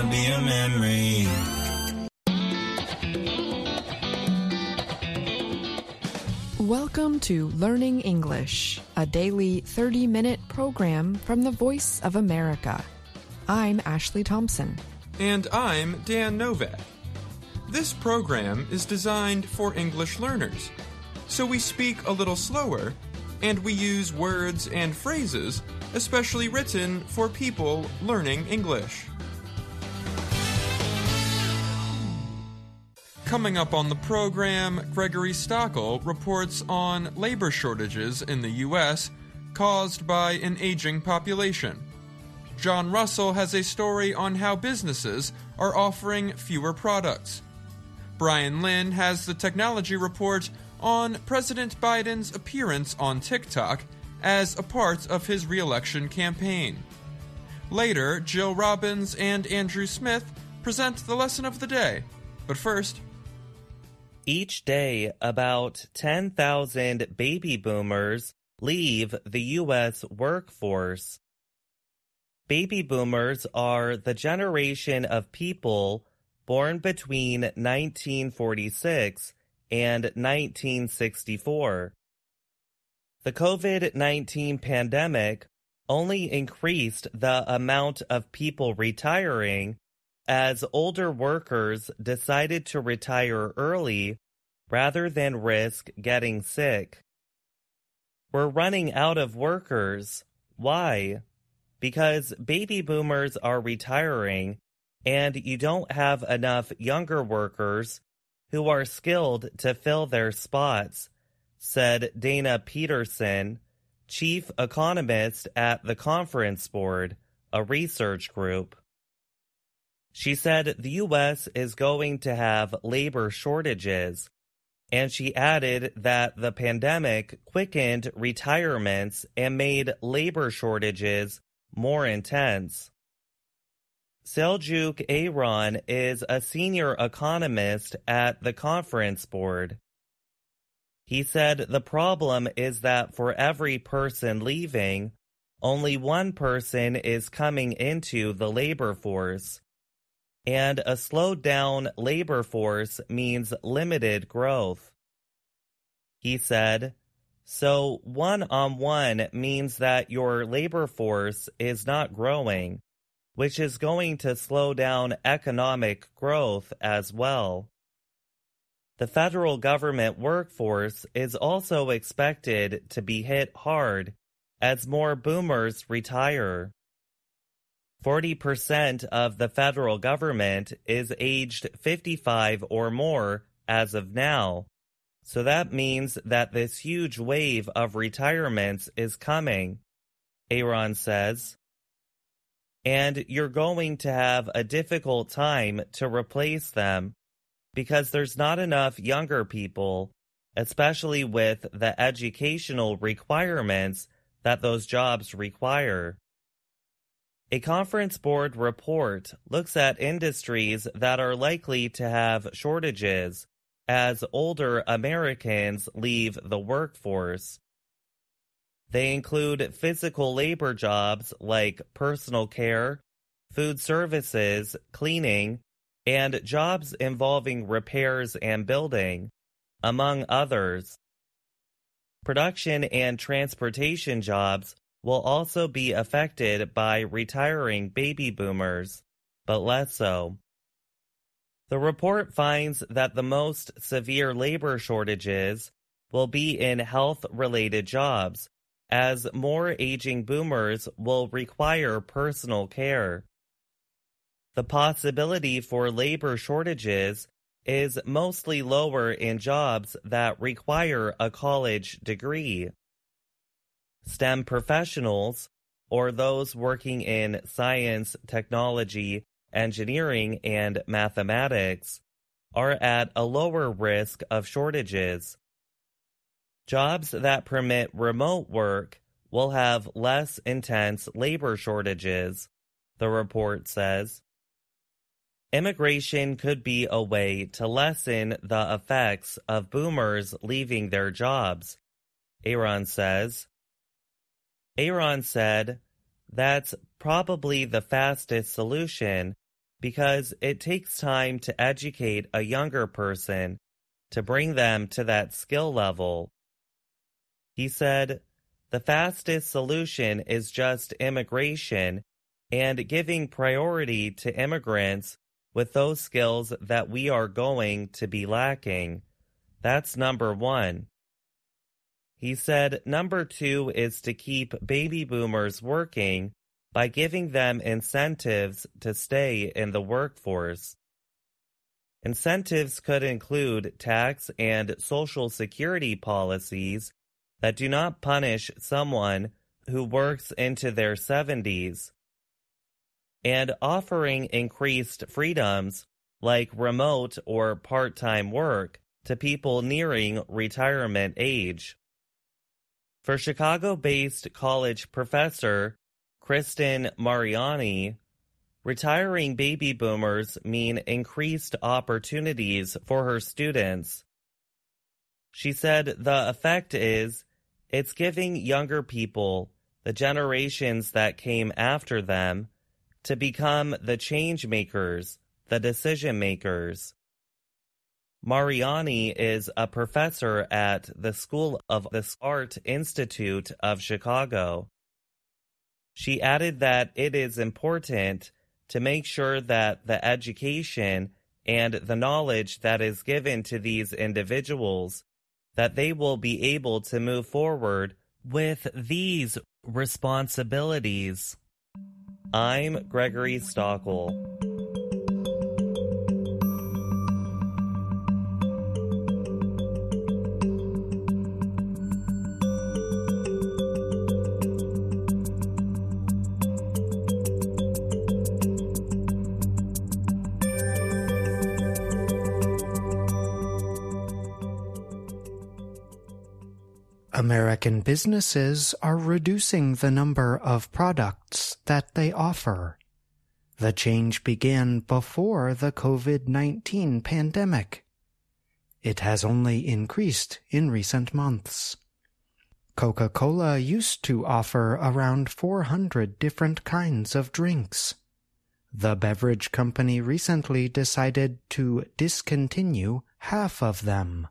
gonna be a memory. Welcome to Learning English, a daily 30 minute program from the Voice of America. I'm Ashley Thompson. And I'm Dan Novak. This program is designed for English learners, so we speak a little slower and we use words and phrases especially written for people learning English. Coming up on the program, Gregory Stachel reports on labor shortages in the U.S. caused by an aging population. John Russell has a story on how businesses are offering fewer products. Brian Lynn has the technology report on President Biden's appearance on TikTok as a part of his reelection campaign. Later, Jill Robbins and Andrew Smith present the lesson of the day. But first, each day, about 10,000 baby boomers leave the U.S. workforce. Baby boomers are the generation of people born between 1946 and 1964. The COVID 19 pandemic only increased the amount of people retiring as older workers decided to retire early rather than risk getting sick. We're running out of workers. Why? Because baby boomers are retiring and you don't have enough younger workers who are skilled to fill their spots, said Dana Peterson, chief economist at the Conference Board, a research group. She said the U.S. is going to have labor shortages, and she added that the pandemic quickened retirements and made labor shortages more intense. Selcuk Eren is a senior economist at the Conference Board. He said the problem is that for every person leaving, only one person is coming into the labor force and a slowed down labor force means limited growth. He said, so one on one means that your labor force is not growing, which is going to slow down economic growth as well. The federal government workforce is also expected to be hit hard as more boomers retire. 40% of the federal government is aged 55 or more as of now. So that means that this huge wave of retirements is coming, Eren says. And you're going to have a difficult time to replace them because there's not enough younger people, especially with the educational requirements that those jobs require. A conference board report looks at industries that are likely to have shortages as older Americans leave the workforce. They include physical labor jobs like personal care, food services, cleaning, and jobs involving repairs and building, among others. Production and transportation jobs will also be affected by retiring baby boomers, but less so. The report finds that the most severe labor shortages will be in health related jobs, as more aging boomers will require personal care. The possibility for labor shortages is mostly lower in jobs that require a college degree. STEM professionals, or those working in science, technology, engineering, and mathematics, are at a lower risk of shortages. Jobs that permit remote work will have less intense labor shortages, the report says. Immigration could be a way to lessen the effects of boomers leaving their jobs, Eren says. Eren said, That's probably the fastest solution because it takes time to educate a younger person to bring them to that skill level. He said, the fastest solution is just immigration and giving priority to immigrants with those skills that we are going to be lacking. That's number one. He said number two is to keep baby boomers working by giving them incentives to stay in the workforce. Incentives could include tax and social security policies that do not punish someone who works into their 70s, and offering increased freedoms like remote or part time work to people nearing retirement age. For Chicago based college professor Kristen Mariani, retiring baby boomers mean increased opportunities for her students. She said the effect is it's giving younger people, the generations that came after them, to become the change makers, the decision makers. Mariani is a professor at the School of the Art Institute of Chicago. She added that it is important to make sure that the education and the knowledge that is given to these individuals that they will be able to move forward with these responsibilities. I'm Gregory Stachel. American businesses are reducing the number of products that they offer. The change began before the COVID-19 pandemic. It has only increased in recent months. Coca-Cola used to offer around 400 different kinds of drinks. The beverage company recently decided to discontinue half of them.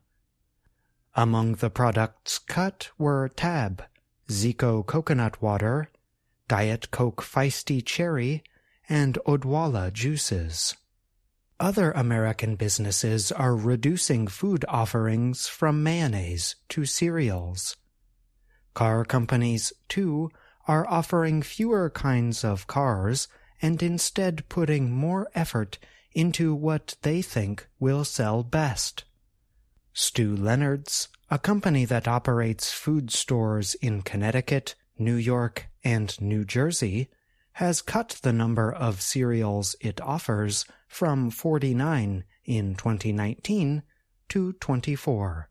Among the products cut were Tab, Zico coconut water, Diet Coke Feisty Cherry, and Odwalla juices. Other American businesses are reducing food offerings from mayonnaise to cereals. Car companies, too, are offering fewer kinds of cars and instead putting more effort into what they think will sell best. Stew Leonard's, a company that operates food stores in Connecticut, New York, and New Jersey, has cut the number of cereals it offers from 49 in 2019 to 24.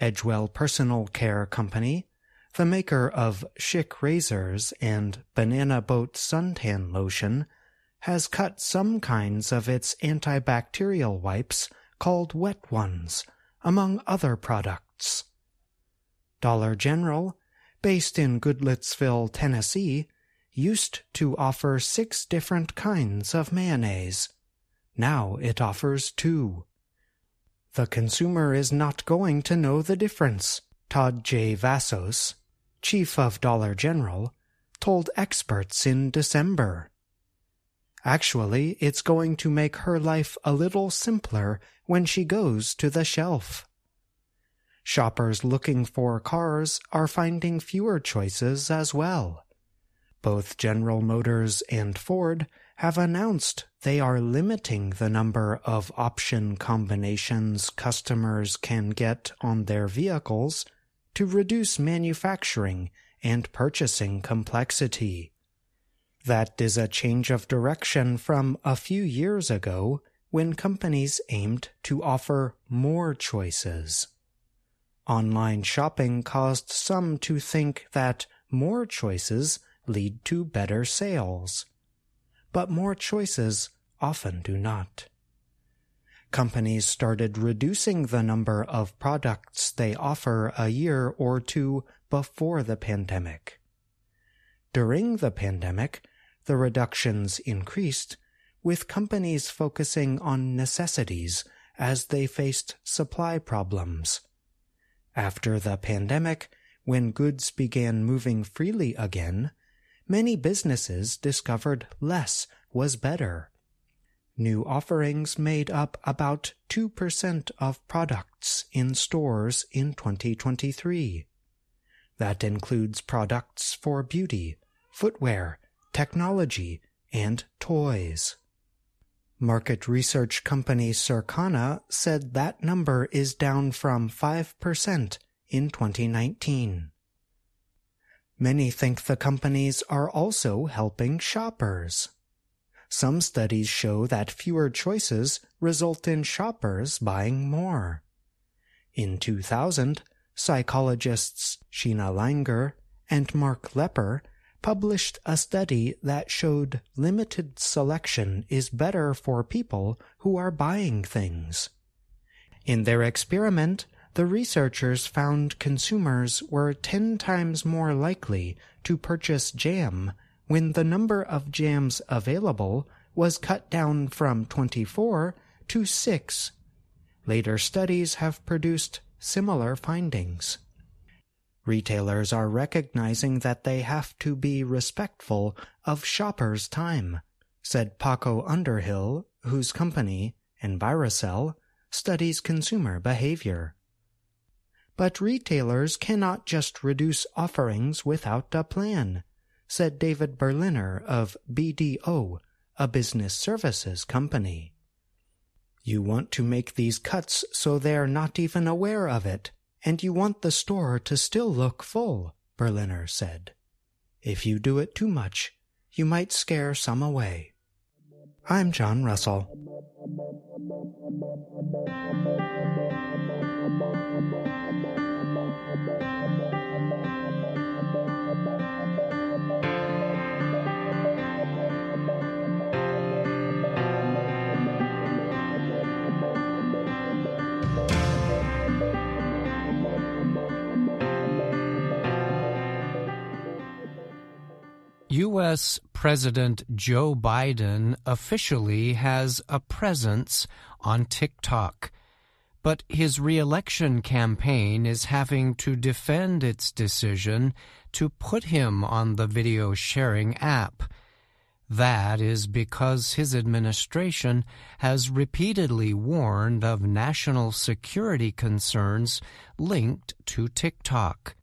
Edgewell Personal Care Company, the maker of Schick razors and Banana Boat suntan lotion, has cut some kinds of its antibacterial wipes called wet ones, among other products. Dollar General, based in Goodlettsville, Tennessee, used to offer six different kinds of mayonnaise. Now it offers two. The consumer is not going to know the difference, Todd J. Vasos, chief of Dollar General, told experts in December. Actually, it's going to make her life a little simpler when she goes to the shelf. Shoppers looking for cars are finding fewer choices as well. Both General Motors and Ford have announced they are limiting the number of option combinations customers can get on their vehicles to reduce manufacturing and purchasing complexity. That is a change of direction from a few years ago when companies aimed to offer more choices. Online shopping caused some to think that more choices lead to better sales. But more choices often do not. Companies started reducing the number of products they offer a year or two before the pandemic. During the pandemic, the reductions increased with companies focusing on necessities as they faced supply problems. After the pandemic, when goods began moving freely again, many businesses discovered less was better. New offerings made up about 2% of products in stores in 2023. That includes products for beauty, footwear, technology, and toys. Market research company Circana said that number is down from 5% in 2019. Many think the companies are also helping shoppers. Some studies show that fewer choices result in shoppers buying more. In 2000, psychologists Sheena Iyengar and Mark Lepper published a study that showed limited selection is better for people who are buying things. In their experiment, the researchers found consumers were 10 times more likely to purchase jam when the number of jams available was cut down from 24 to 6. Later studies have produced similar findings. Retailers are recognizing that they have to be respectful of shoppers' time, said Paco Underhill, whose company, Envirosell, studies consumer behavior. But retailers cannot just reduce offerings without a plan, said David Berliner of BDO, a business services company. You want to make these cuts so they're not even aware of it, and you want the store to still look full, Berliner said. If you do it too much, you might scare some away. I'm John Russell. U.S. President Joe Biden officially has a presence on TikTok, but his reelection campaign is having to defend its decision to put him on the video sharing app. That is because his administration has repeatedly warned of national security concerns linked to TikTok.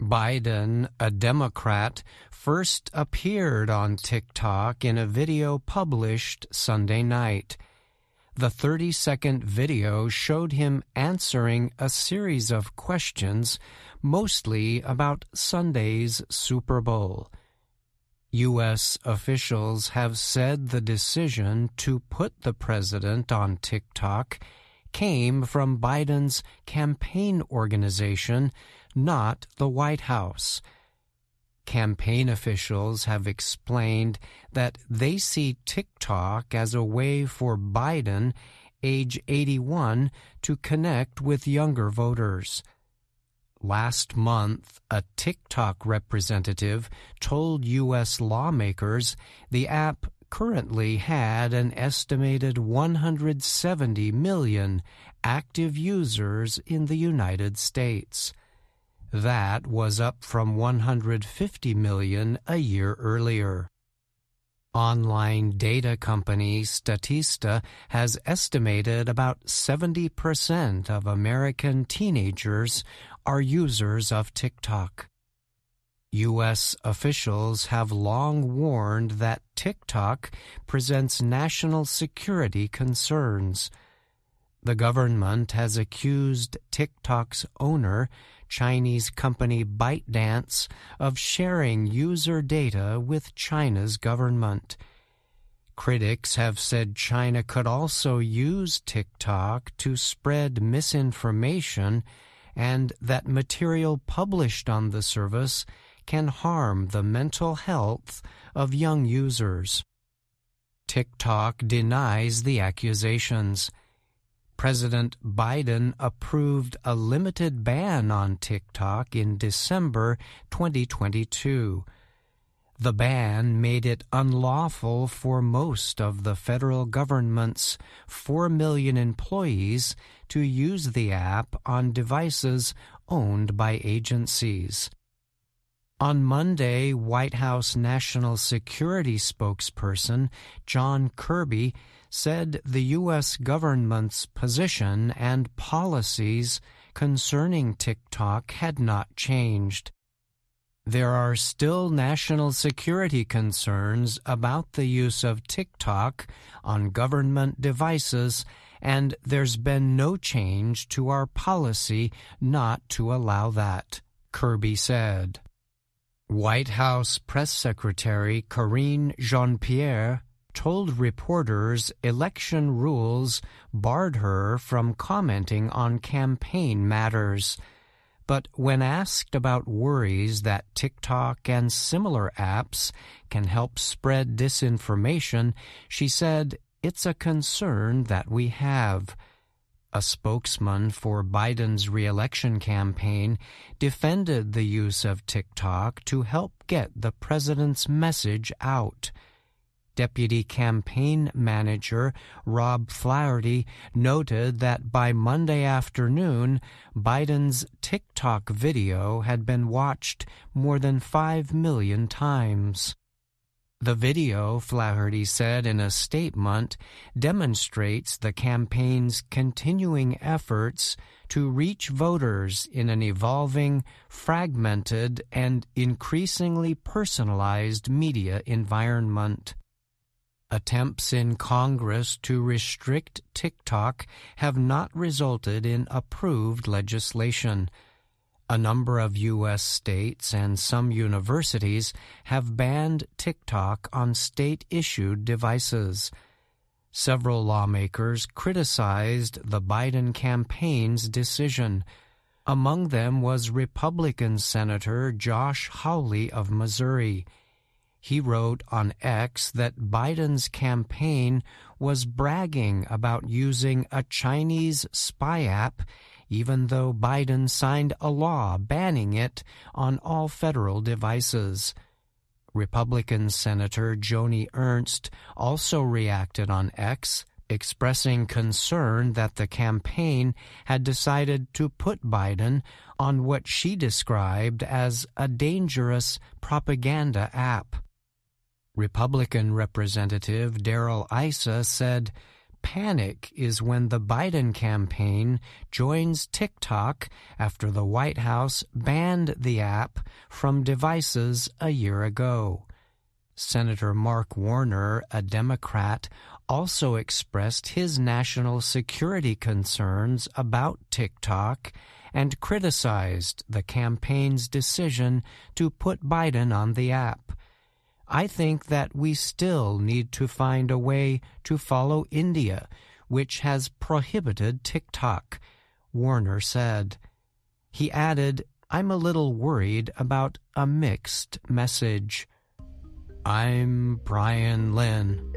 Biden, a Democrat, first appeared on TikTok in a video published Sunday night. The 30 second video showed him answering a series of questions, mostly about Sunday's Super Bowl. U.S. officials have said the decision to put the president on TikTok came from Biden's campaign organization not the White House. Campaign officials have explained that they see TikTok as a way for Biden, age 81, to connect with younger voters. Last month, a TikTok representative told U.S. lawmakers the app currently had an estimated 170 million active users in the United States. That was up from 150 million a year earlier. Online data company Statista has estimated about 70% of American teenagers are users of TikTok. U.S. officials have long warned that TikTok presents national security concerns. The government has accused TikTok's owner, Chinese company ByteDance, of sharing user data with China's government. Critics have said China could also use TikTok to spread misinformation and that material published on the service can harm the mental health of young users. TikTok denies the accusations. President Biden approved a limited ban on TikTok in December 2022. The ban made it unlawful for most of the federal government's 4 million employees to use the app on devices owned by agencies. On Monday, White House National Security spokesperson John Kirby said the U.S. government's position and policies concerning TikTok had not changed. There are still national security concerns about the use of TikTok on government devices, and there's been no change to our policy not to allow that, Kirby said. White House Press Secretary Karine Jean Pierre told reporters election rules barred her from commenting on campaign matters. But when asked about worries that TikTok and similar apps can help spread disinformation, she said, It's a concern that we have. A spokesman for Biden's reelection campaign defended the use of TikTok to help get the president's message out. Deputy Campaign Manager Rob Flaherty noted that by Monday afternoon, Biden's TikTok video had been watched more than 5 million times. The video, Flaherty said in a statement, demonstrates the campaign's continuing efforts to reach voters in an evolving, fragmented, and increasingly personalized media environment. Attempts in Congress to restrict TikTok have not resulted in approved legislation. A number of U.S. states and some universities have banned TikTok on state issued devices. Several lawmakers criticized the Biden campaign's decision. Among them was Republican Senator Josh Hawley of Missouri. He wrote on X that Biden's campaign was bragging about using a Chinese spy app, even though Biden signed a law banning it on all federal devices. Republican Senator Joni Ernst also reacted on X, expressing concern that the campaign had decided to put Biden on what she described as a dangerous propaganda app. Republican Representative Darrell Issa said, Panic is when the Biden campaign joins TikTok after the White House banned the app from devices a year ago. Senator Mark Warner, a Democrat, also expressed his national security concerns about TikTok and criticized the campaign's decision to put Biden on the app. I think that we still need to find a way to follow India, which has prohibited TikTok, Warner said. He added, I'm a little worried about a mixed message. I'm Brian Lynn.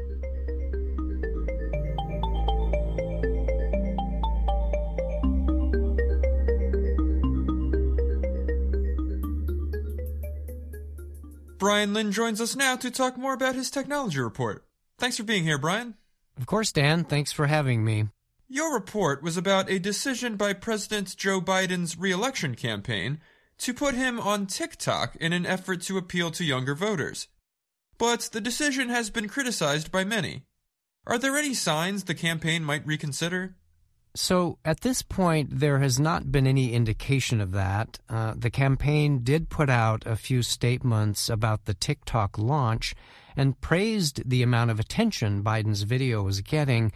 Brian Lynn joins us now to talk more about his technology report. Thanks for being here, Brian. Of course, Dan. Thanks for having me. Your report was about a decision by President Joe Biden's reelection campaign to put him on TikTok in an effort to appeal to younger voters. But the decision has been criticized by many. Are there any signs the campaign might reconsider? So at this point, there has not been any indication of that. Uh, the campaign did put out a few statements about the TikTok launch and praised the amount of attention Biden's video was getting.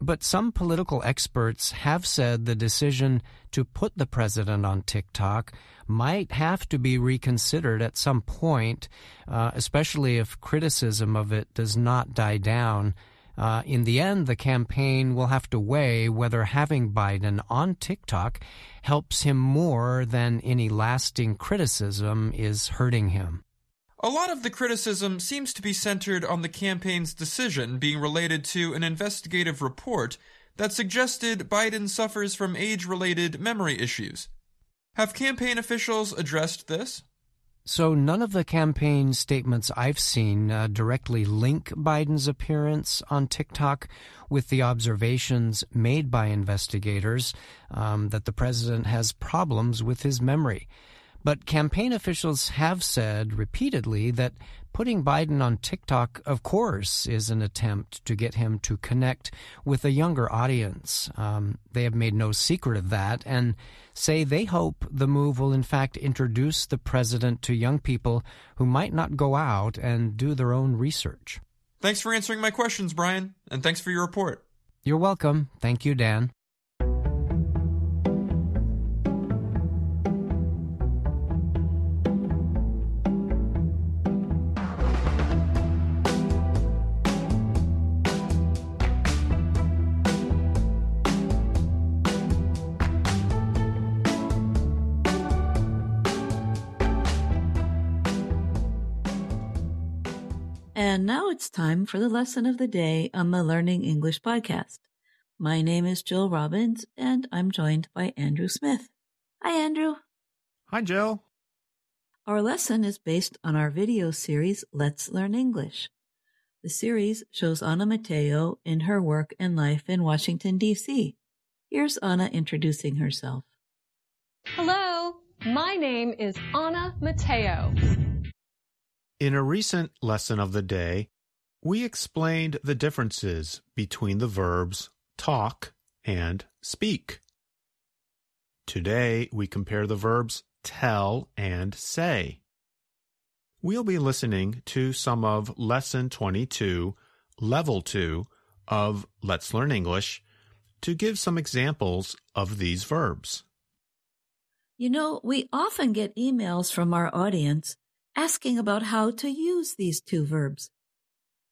But some political experts have said the decision to put the president on TikTok might have to be reconsidered at some point, uh, especially if criticism of it does not die down. Uh, in the end, the campaign will have to weigh whether having Biden on TikTok helps him more than any lasting criticism is hurting him. A lot of the criticism seems to be centered on the campaign's decision being related to an investigative report that suggested Biden suffers from age related memory issues. Have campaign officials addressed this? So, none of the campaign statements I've seen uh, directly link Biden's appearance on TikTok with the observations made by investigators um, that the president has problems with his memory. But campaign officials have said repeatedly that putting Biden on TikTok, of course, is an attempt to get him to connect with a younger audience. Um, they have made no secret of that and say they hope the move will, in fact, introduce the president to young people who might not go out and do their own research. Thanks for answering my questions, Brian, and thanks for your report. You're welcome. Thank you, Dan. And now it's time for the lesson of the day on the Learning English podcast. My name is Jill Robbins, and I'm joined by Andrew Smith. Hi, Andrew. Hi, Jill. Our lesson is based on our video series, Let's Learn English. The series shows Anna Mateo in her work and life in Washington, D.C. Here's Anna introducing herself. Hello, my name is Anna Mateo. In a recent lesson of the day, we explained the differences between the verbs talk and speak. Today, we compare the verbs tell and say. We'll be listening to some of Lesson 22, Level 2 of Let's Learn English to give some examples of these verbs. You know, we often get emails from our audience asking about how to use these two verbs.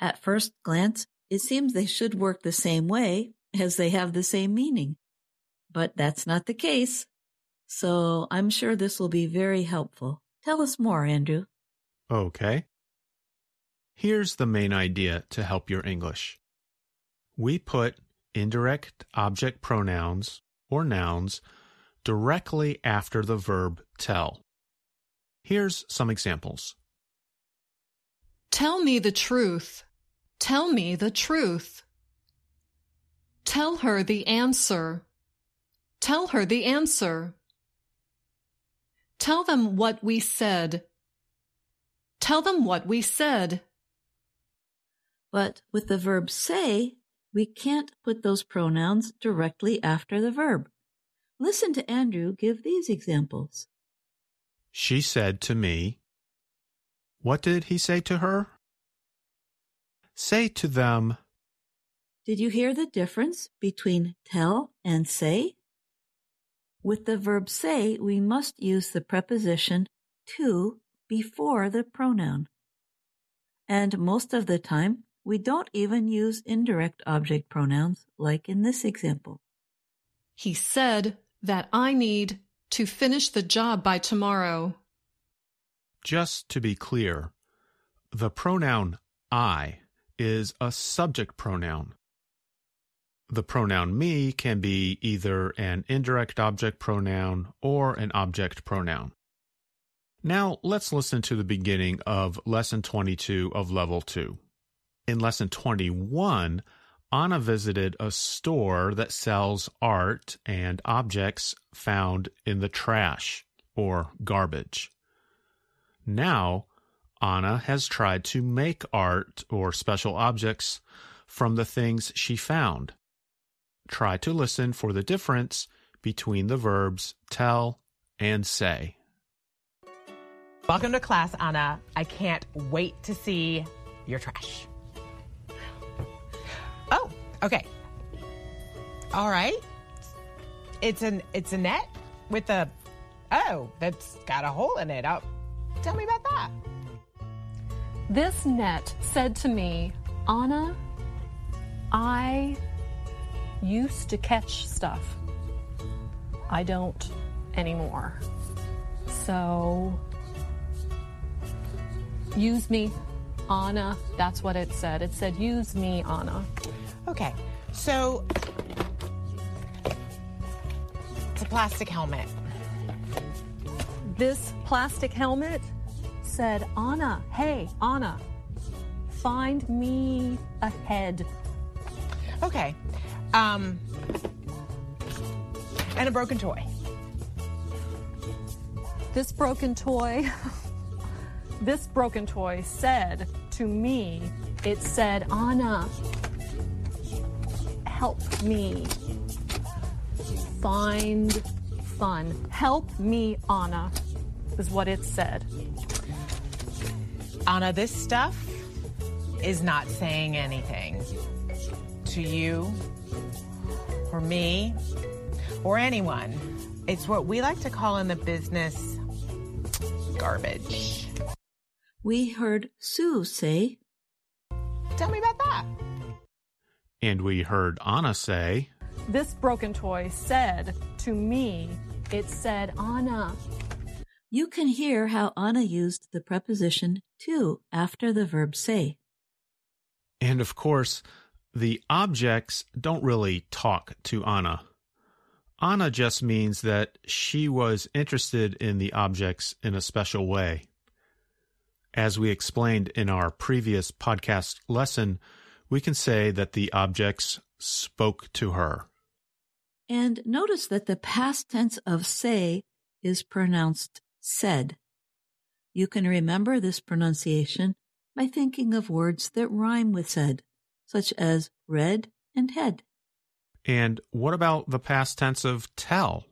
At first glance, it seems they should work the same way as they have the same meaning. But that's not the case. So I'm sure this will be very helpful. Tell us more, Andrew. Okay. Here's the main idea to help your English. We put indirect object pronouns or nouns directly after the verb tell. Here's some examples. Tell me the truth. Tell me the truth. Tell her the answer. Tell her the answer. Tell them what we said. Tell them what we said. But with the verb say, we can't put those pronouns directly after the verb. Listen to Andrew give these examples. She said to me, What did he say to her? Say to them, Did you hear the difference between tell and say? With the verb say, we must use the preposition to before the pronoun. And most of the time, we don't even use indirect object pronouns like in this example. He said that I need to finish the job by tomorrow. Just to be clear, the pronoun I is a subject pronoun. The pronoun me can be either an indirect object pronoun or an object pronoun. Now let's listen to the beginning of Lesson 22 of Level 2. In Lesson 21, Anna visited a store that sells art and objects found in the trash or garbage. Now, Anna has tried to make art or special objects from the things she found. Try to listen for the difference between the verbs tell and say. Welcome to class, Anna. I can't wait to see your trash. Okay. All right. It's an it's a net with a oh that's got a hole in it. Oh, tell me about that. This net said to me, Anna, I used to catch stuff. I don't anymore. So use me, Anna. That's what it said. It said, use me, Anna. Okay, so it's a plastic helmet. This plastic helmet said, Anna, hey, Anna, find me a head. Okay. Um, and a broken toy. This broken toy, this broken toy said to me, it said, Anna, help me find fun. Help me, Anna, is what it said. Anna, this stuff is not saying anything to you or me or anyone. It's what we like to call in the business garbage. We heard Sue say, Tell me about that. And we heard Anna say, This broken toy said to me, it said, Anna. You can hear how Anna used the preposition to after the verb say. and of course, the objects don't really talk to Anna. Anna just means that she was interested in the objects in a special way. As we explained in our previous podcast lesson, we can say that the objects spoke to her. And notice that the past tense of say is pronounced said. You can remember this pronunciation by thinking of words that rhyme with said, such as read and head. And what about the past tense of tell?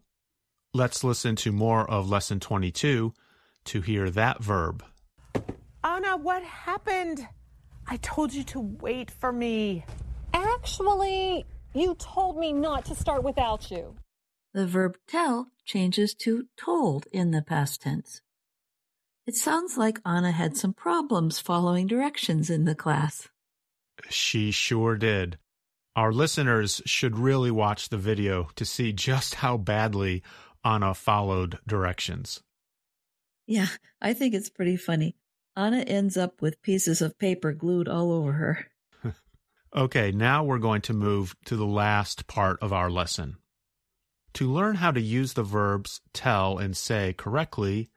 Let's listen to more of lesson 22 to hear that verb. Anna, what happened? I told you to wait for me. Actually, you told me not to start without you. The verb tell changes to told in the past tense. It sounds like Anna had some problems following directions in the class. She sure did. Our listeners should really watch the video to see just how badly Anna followed directions. Yeah, I think it's pretty funny. Anna ends up with pieces of paper glued all over her. Okay, now we're going to move to the last part of our lesson. To learn how to use the verbs tell and say correctly,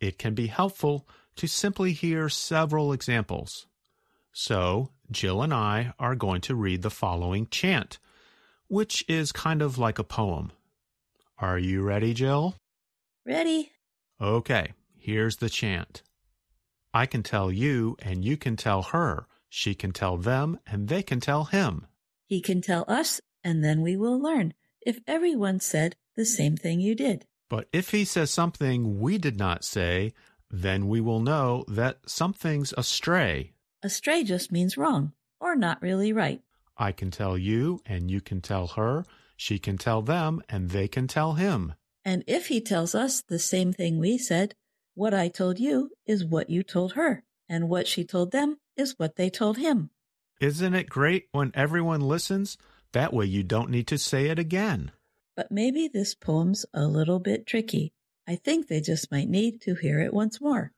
it can be helpful to simply hear several examples. So, Jill and I are going to read the following chant, which is kind of like a poem. Are you ready, Jill? Ready? Okay, here's the chant. I can tell you, and you can tell her. She can tell them, and they can tell him. He can tell us, and then we will learn if everyone said the same thing you did. But if he says something we did not say, then we will know that something's astray. Astray just means wrong, or not really right. I can tell you, and you can tell her. She can tell them, and they can tell him. And if he tells us the same thing we said, what I told you is what you told her, and what she told them is what they told him. Isn't it great when everyone listens? That way you don't need to say it again. But maybe this poem's a little bit tricky. I think they just might need to hear it once more.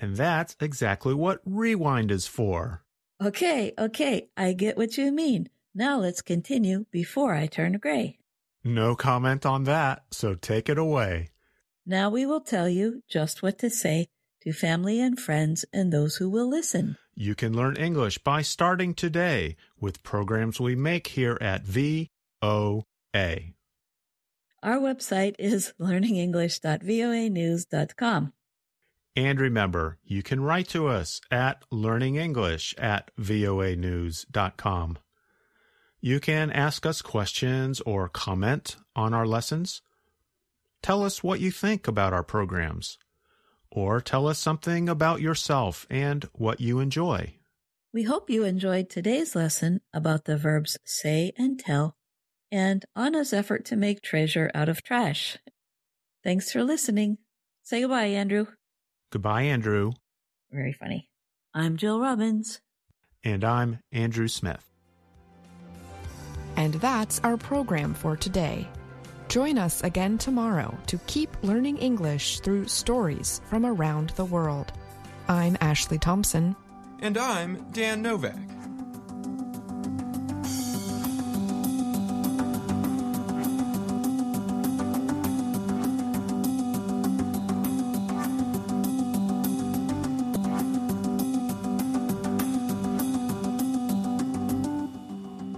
And that's exactly what rewind is for. Okay, okay, I get what you mean. Now let's continue before I turn gray. No comment on that, so take it away. Now we will tell you just what to say to family and friends and those who will listen. You can learn English by starting today with programs we make here at VOA. Our website is learningenglish.voanews.com. And remember, you can write to us at learningenglish at voanews.com. You can ask us questions or comment on our lessons. Tell us what you think about our programs. Or tell us something about yourself and what you enjoy. We hope you enjoyed today's lesson about the verbs say and tell and Anna's effort to make treasure out of trash. Thanks for listening. Say goodbye, Andrew. Goodbye, Andrew. Very funny. I'm Jill Robbins. And I'm Andrew Smith. And that's our program for today. Join us again tomorrow to keep learning English through stories from around the world. I'm Ashley Thompson. And I'm Dan Novak.